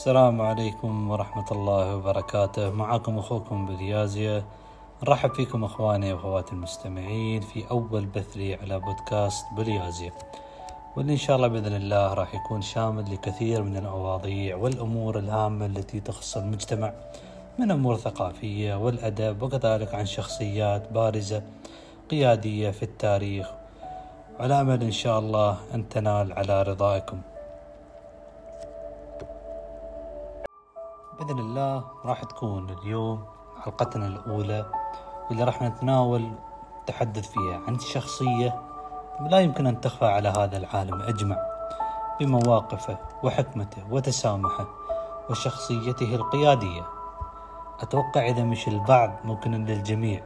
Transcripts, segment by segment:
السلام عليكم ورحمة الله وبركاته. معكم أخوكم باليازية نرحب فيكم أخواني وأخواتي المستمعين في أول بث لي على بودكاست باليازية واللي إن شاء الله بإذن الله راح يكون شامل لكثير من المواضيع والأمور الهامة التي تخص المجتمع من أمور ثقافية والأدب وكذلك عن شخصيات بارزة قيادية في التاريخ. على أمل إن شاء الله أن تنال على رضائكم. بإذن الله راح تكون اليوم حلقتنا الأولى واللي راح نتناول نتحدث فيها عن شخصية لا يمكن أن تخفى على هذا العالم أجمع بمواقفه وحكمته وتسامحه وشخصيته القيادية. أتوقع إذا مش البعض ممكن أن الجميع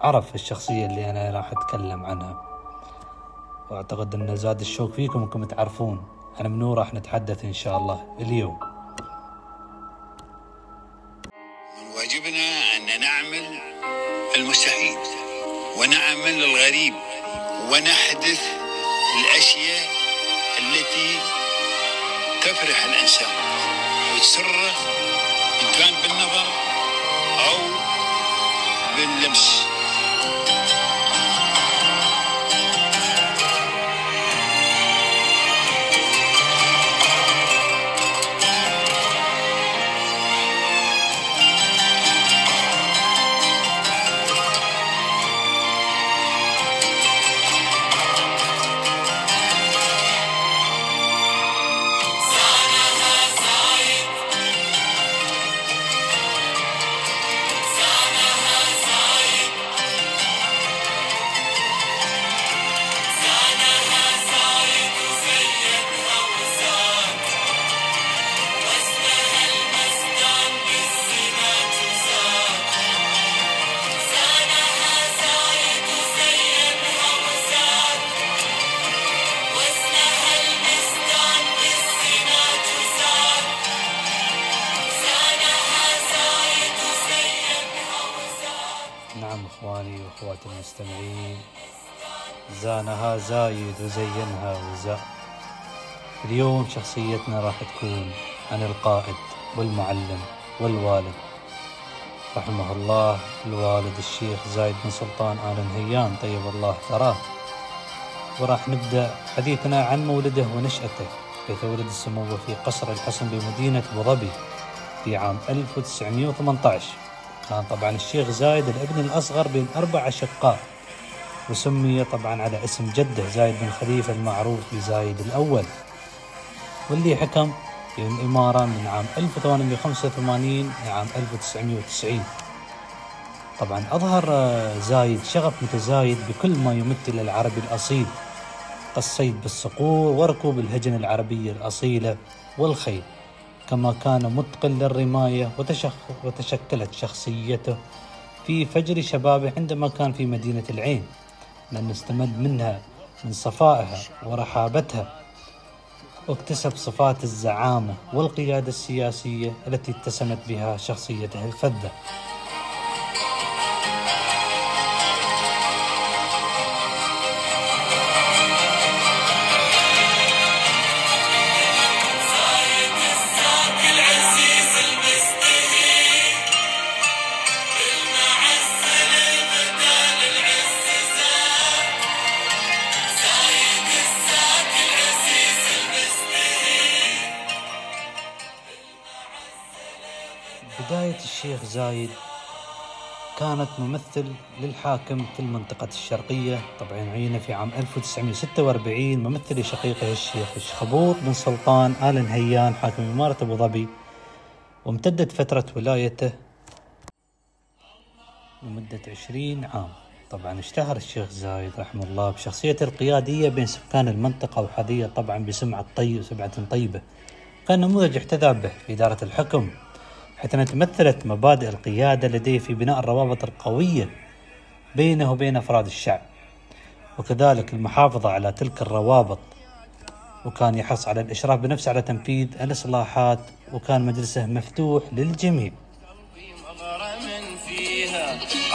عرف الشخصية اللي أنا راح أتكلم عنها. وأعتقد أن زاد الشوق فيكم أنكم تعرفون. عن منو راح نتحدث إن شاء الله اليوم. واجبنا أن نعمل المستحيل ونعمل الغريب ونحدث الأشياء التي تفرح الإنسان. وتسره إن كان بالنظر أو باللمس. واخواتي المستمعين زانها زايد وزينها وزاء اليوم شخصيتنا راح تكون عن القائد والمعلم والوالد. رحمه الله الوالد الشيخ زايد بن سلطان آل نهيان طيب الله ثراه. وراح نبدأ حديثنا عن مولده ونشأته حيث ولد السمو في قصر الحصن بمدينة أبو ظبي في عام 1918 كان طبعا الشيخ زايد الابن الأصغر بين أربع أشقاء وسمي طبعا على اسم جده زايد بن خليفة المعروف بزايد الأول. واللي حكم؟ في الإمارة من عام 1885 لعام 1990 طبعا أظهر زايد شغف متزايد بكل ما يمثل العربي الأصيل. كالصيد بالصقور وركوب الهجن العربية الأصيلة والخيل. كما كان متقن للرماية وتشكلت شخصيته في فجر شبابه عندما كان في مدينة العين لأن استمد منها من صفائها ورحابتها. واكتسب صفات الزعامة والقيادة السياسية التي اتسمت بها شخصيته الفذة. بداية الشيخ زايد كانت ممثل للحاكم في المنطقة الشرقية. طبعا عينه في عام 1946 ممثل لشقيقه الشيخ الشخبوط بن سلطان آل نهيان حاكم إمارة أبو ظبي وامتدت فترة ولايته لمدة 20 عام. طبعا اشتهر الشيخ زايد رحمه الله بشخصيته القيادية بين سكان المنطقة وحظيه طبعا بسمعة طيب سمعة طيبة. كان نموذج احتذى به في إدارة الحكم. حيث أنها تمثلت مبادئ القيادة لديه في بناء الروابط القوية بينه وبين أفراد الشعب. وكذلك المحافظة على تلك الروابط وكان يحرص على الإشراف بنفسه على تنفيذ الإصلاحات وكان مجلسه مفتوح للجميع.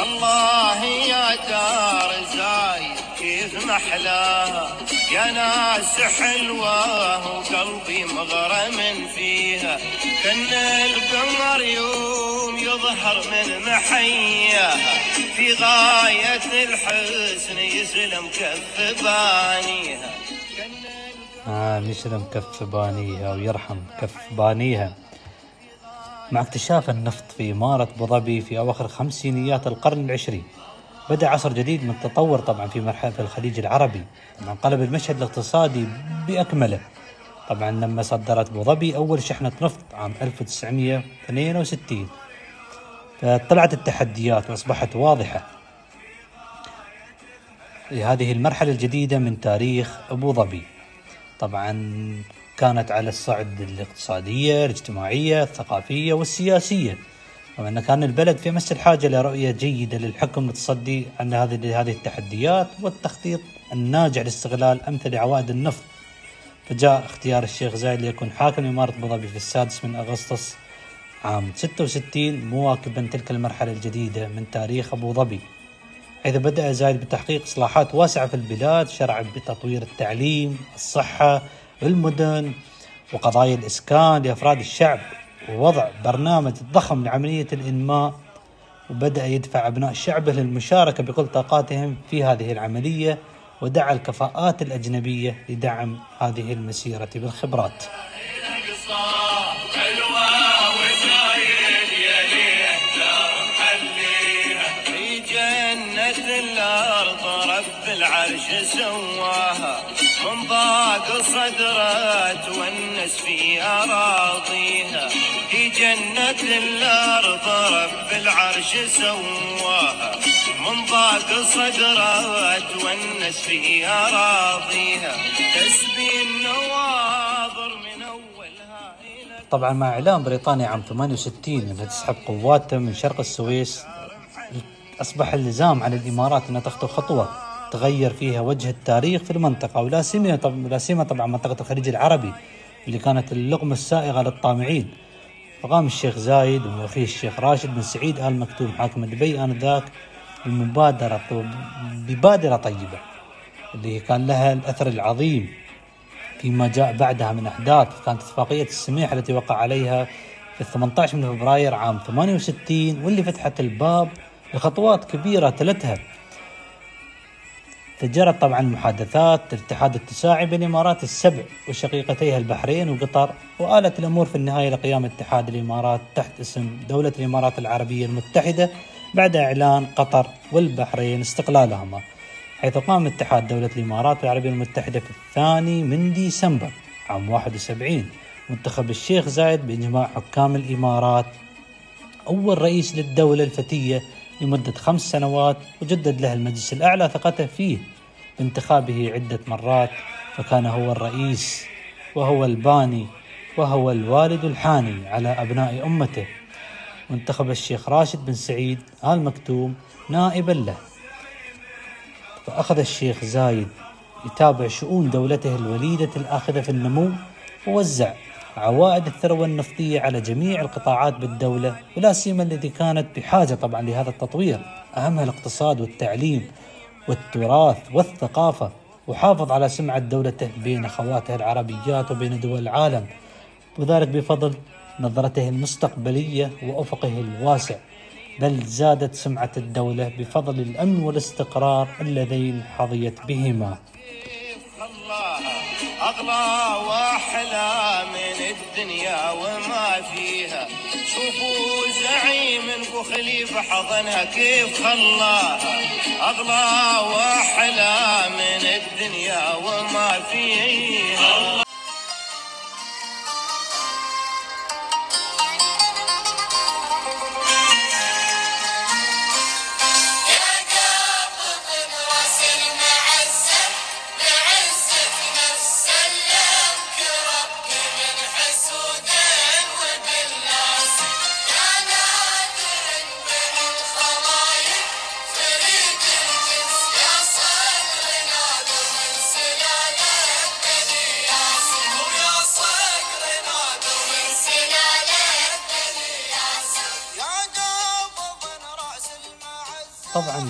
الله يا دار زايد كيف محلاها يا ناس حلوة وقلبي مغرم فيها. كأن القمر يوم يظهر من محياها في غاية الحسن يسلم كف بانيها. آه يسلم كف بانيها ويرحم كف بانيها. مع اكتشاف النفط في إمارة أبو ظبي في أواخر خمسينيات القرن العشرين. بدأ عصر جديد من التطور طبعا في مرحلة في الخليج العربي طبعا قلب المشهد الاقتصادي بأكمله. طبعا لما صدرت أبو ظبي أول شحنة نفط عام 1962 فطلعت التحديات وأصبحت واضحة. لهذه المرحلة الجديدة من تاريخ أبو ظبي. طبعا كانت على الصعد الاقتصادية الاجتماعية الثقافية والسياسية. رغم أن كان البلد في أمس الحاجة لرؤية جيدة للحكم للتصدي عن هذه هذه التحديات والتخطيط الناجع لاستغلال أمثل عوائد النفط. فجاء اختيار الشيخ زايد ليكون حاكم إمارة أبو ظبي في السادس من أغسطس عام 66 مواكبا تلك المرحلة الجديدة من تاريخ أبو ظبي حيث بدأ زايد بتحقيق إصلاحات واسعة في البلاد شرع بتطوير التعليم الصحة المدن وقضايا الإسكان لأفراد الشعب. ووضع برنامج ضخم لعملية الإنماء وبدأ يدفع أبناء شعبه للمشاركة بكل طاقاتهم في هذه العملية ودعا الكفاءات الأجنبية لدعم هذه المسيرة بالخبرات. العرش سواها من ضاق في أراضيها. في جنة الأرض رب العرش سواها. من ضاق صدرها تونس في أراضيها تسبي النواظر من أولها إلى طبعا مع إعلان بريطانيا عام 68 أنها تسحب قواتها من شرق السويس أصبح اللزام على الإمارات أنها تخطو خطوة تغير فيها وجه التاريخ في المنطقة ولا سيما طبعا منطقة الخليج العربي اللي كانت اللقمة السائغة للطامعين. فقام الشيخ زايد وأخيه الشيخ راشد بن سعيد آل مكتوم حاكم دبي آنذاك بمبادرة ببادرة طيبة اللي كان لها الأثر العظيم فيما جاء بعدها من أحداث كانت اتفاقية السميح التي وقع عليها في 18 من فبراير عام 68 واللي فتحت الباب لخطوات كبيرة تلتها فجرت طبعا محادثات الاتحاد التساعي بين الامارات السبع وشقيقتيها البحرين وقطر وآلت الأمور في النهاية لقيام اتحاد الإمارات تحت اسم دولة الإمارات العربية المتحدة بعد إعلان قطر والبحرين استقلالهما حيث قام اتحاد دولة الإمارات العربية المتحدة في الثاني من ديسمبر عام 71 منتخب الشيخ زايد بإجماع حكام الإمارات أول رئيس للدولة الفتية لمدة خمس سنوات وجدد له المجلس الأعلى ثقته فيه. بانتخابه عدة مرات فكان هو الرئيس وهو الباني وهو الوالد الحاني على أبناء أمته. وانتخب الشيخ راشد بن سعيد آل مكتوم نائبا له. فأخذ الشيخ زايد يتابع شؤون دولته الوليدة الآخذة في النمو ووزع عوائد الثروة النفطية على جميع القطاعات بالدولة ولا سيما التي كانت بحاجة طبعا لهذا التطوير. أهمها الاقتصاد والتعليم والتراث والثقافة وحافظ على سمعة دولته بين أخواته العربيات وبين دول العالم وذلك بفضل نظرته المستقبلية وأفقه الواسع بل زادت سمعة الدولة بفضل الأمن والاستقرار اللذين حظيت بهما. أغلى وأحلى من الدنيا وما فيها شوفوا زعيم ابو خليفة حضنها كيف خلاها أغلى وأحلى من الدنيا وما فيها.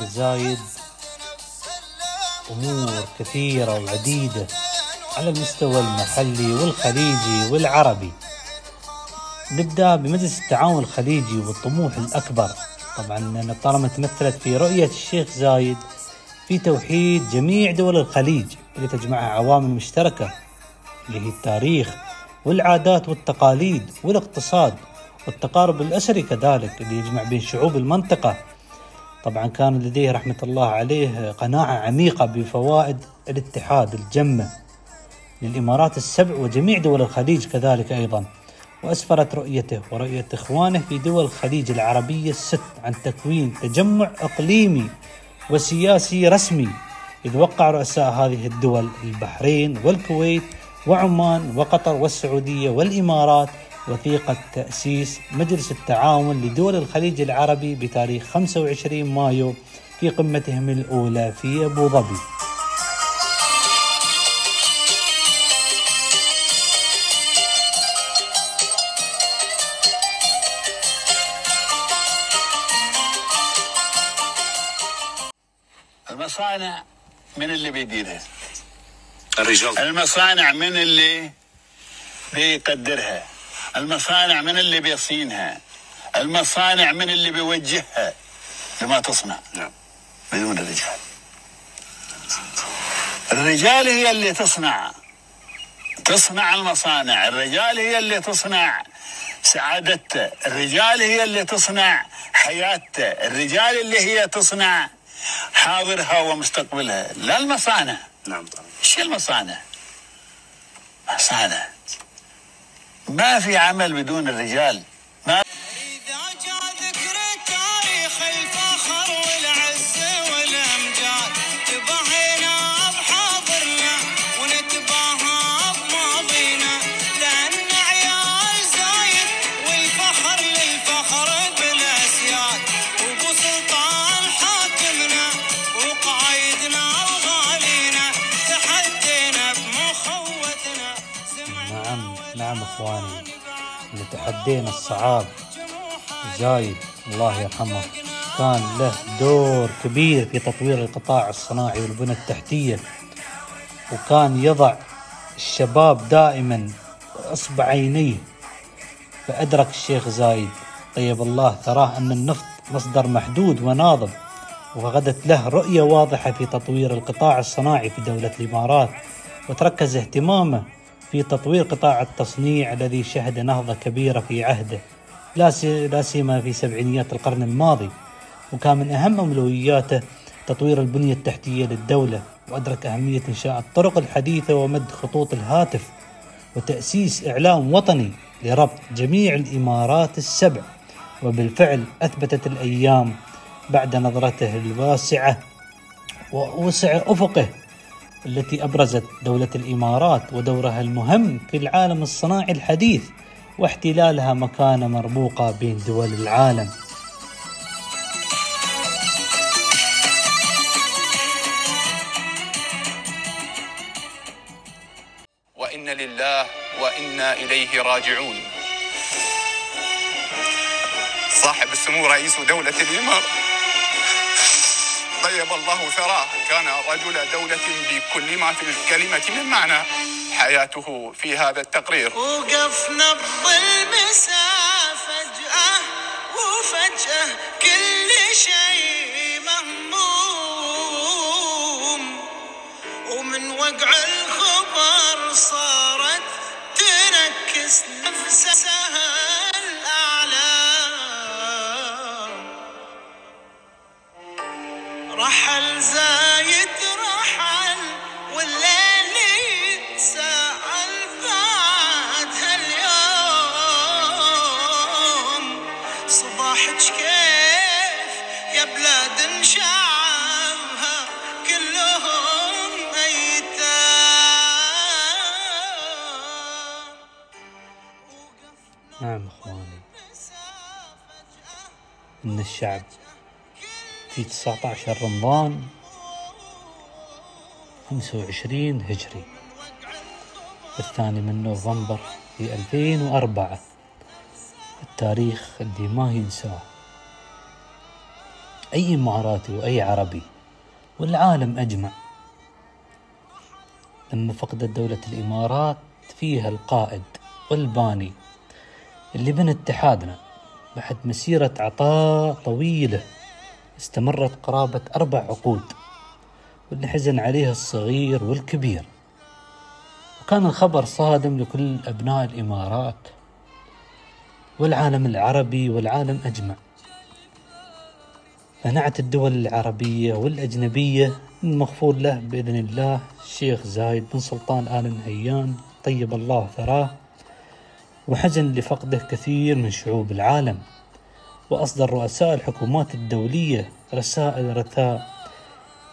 زايد. أمور كثيرة وعديدة على المستوى المحلي والخليجي والعربي. نبدأ بمجلس التعاون الخليجي والطموح الأكبر. طبعا طالما تمثلت في رؤية الشيخ زايد في توحيد جميع دول الخليج اللي تجمعها عوامل مشتركة اللي هي التاريخ والعادات والتقاليد والاقتصاد والتقارب الأسري كذلك اللي يجمع بين شعوب المنطقة طبعا كان لديه رحمة الله عليه قناعة عميقة بفوائد الاتحاد الجمة للإمارات السبع وجميع دول الخليج كذلك أيضا. وأسفرت رؤيته ورؤية إخوانه في دول الخليج العربية الست عن تكوين تجمع إقليمي وسياسي رسمي إذ وقع رؤساء هذه الدول البحرين والكويت وعمان وقطر والسعودية والإمارات وثيقة تأسيس مجلس التعاون لدول الخليج العربي بتاريخ 25 مايو في قمتهم الأولى في أبو ظبي. المصانع من اللي بيديرها. الرجال. المصانع من اللي بيقدرها. المصانع من اللي بيصينها؟ المصانع من اللي بيوجهها؟ لما تصنع. نعم. بدون الرجال الرجال هي اللي تصنع. تصنع المصانع. الرجال هي اللي تصنع سعادته الرجال هي اللي تصنع حياته الرجال اللي هي تصنع حاضرها ومستقبلها. لا المصانع. نعم طبعا. إيش المصانع؟ مصانع. ما في عمل بدون الرجال. ما اللي تحدينا الصعاب. زايد الله يرحمه. كان له دور كبير في تطوير القطاع الصناعي والبنى التحتية. وكان يضع الشباب دائما أصبع عينيه. فأدرك الشيخ زايد طيب الله ثراه أن النفط مصدر محدود وناضب وغدت له رؤية واضحة في تطوير القطاع الصناعي في دولة الإمارات. وتركز اهتمامه في تطوير قطاع التصنيع الذي شهد نهضة كبيرة في عهده. لا سي- لا سيما في سبعينيات القرن الماضي. وكان من أهم أولوياته تطوير البنية التحتية للدولة وأدرك أهمية إنشاء الطرق الحديثة ومد خطوط الهاتف وتأسيس إعلام وطني لربط جميع الإمارات السبع. وبالفعل أثبتت الأيام بعد نظرته الواسعة ووسع أفقه التي أبرزت دولة الإمارات ودورها المهم في العالم الصناعي الحديث واحتلالها مكانة مرموقة بين دول العالم. وإن لله وإنا إليه راجعون. صاحب السمو رئيس دولة الإمارة. طيب الله ثراه كان رجل دولة بكل ما في الكلمة من معنى حياته في هذا التقرير. وقفنا بالمساء فجأة وفجأة كل شيء مهموم. ومن وقع نعم إخواني إن الشعب في 19 رمضان 25 هجري. الثاني من نوفمبر في 2004 التاريخ اللي ما ينساه. أي إماراتي وأي عربي والعالم أجمع. لما فقدت دولة الإمارات فيها القائد والباني اللي بنى اتحادنا بعد مسيرة عطاء طويلة استمرت قرابة أربع عقود. واللي حزن عليها الصغير والكبير. وكان الخبر صادم لكل أبناء الإمارات والعالم العربي والعالم أجمع. منعت الدول العربية والأجنبية المغفور له بإذن الله الشيخ زايد بن سلطان آل نهيان طيب الله ثراه وحزن لفقده كثير من شعوب العالم. وأصدر رؤساء الحكومات الدولية رسائل رثاء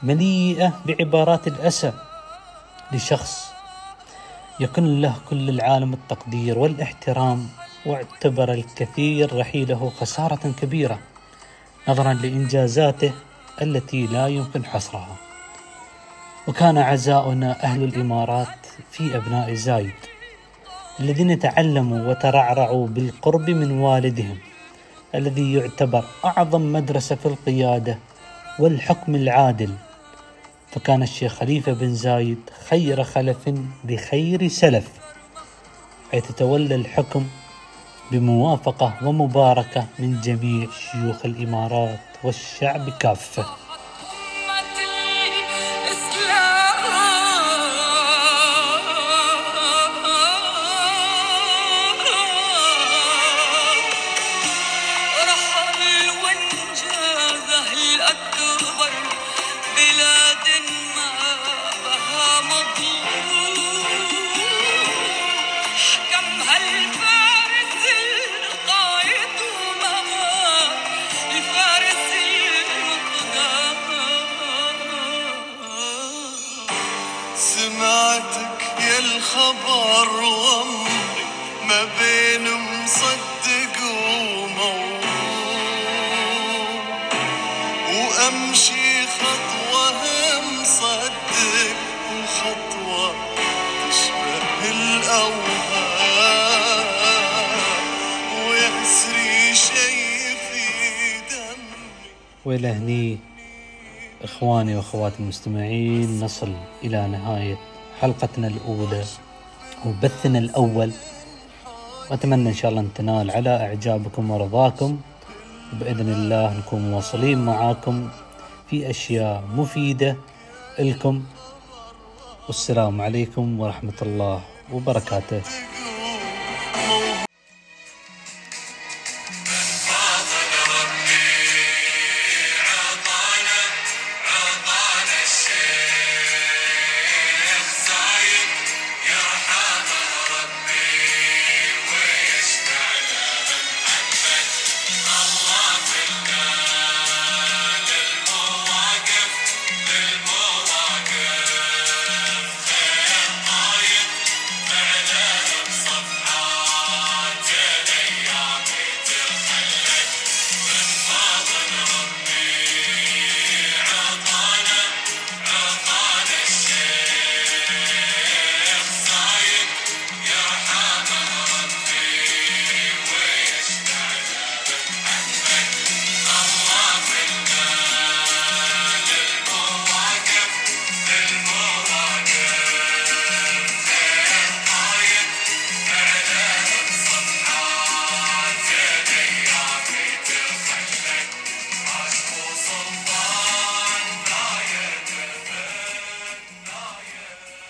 مليئة بعبارات الأسى لشخص يكن له كل العالم التقدير والاحترام واعتبر الكثير رحيله خسارة كبيرة نظرا لإنجازاته التي لا يمكن حصرها. وكان عزاؤنا أهل الإمارات في أبناء زايد الذين تعلموا وترعرعوا بالقرب من والدهم الذي يعتبر أعظم مدرسة في القيادة والحكم العادل. فكان الشيخ خليفة بن زايد خير خلف لخير سلف حيث تولى الحكم بموافقة ومباركة من جميع شيوخ الإمارات والشعب كافة. وإلى هني إخواني وأخواتي المستمعين نصل إلى نهاية حلقتنا الأولى. وبثنا الأول. وأتمنى إن شاء الله أن تنال على إعجابكم ورضاكم. وبإذن الله نكون مواصلين معاكم في أشياء مفيدة لكم. والسلام عليكم ورحمة الله u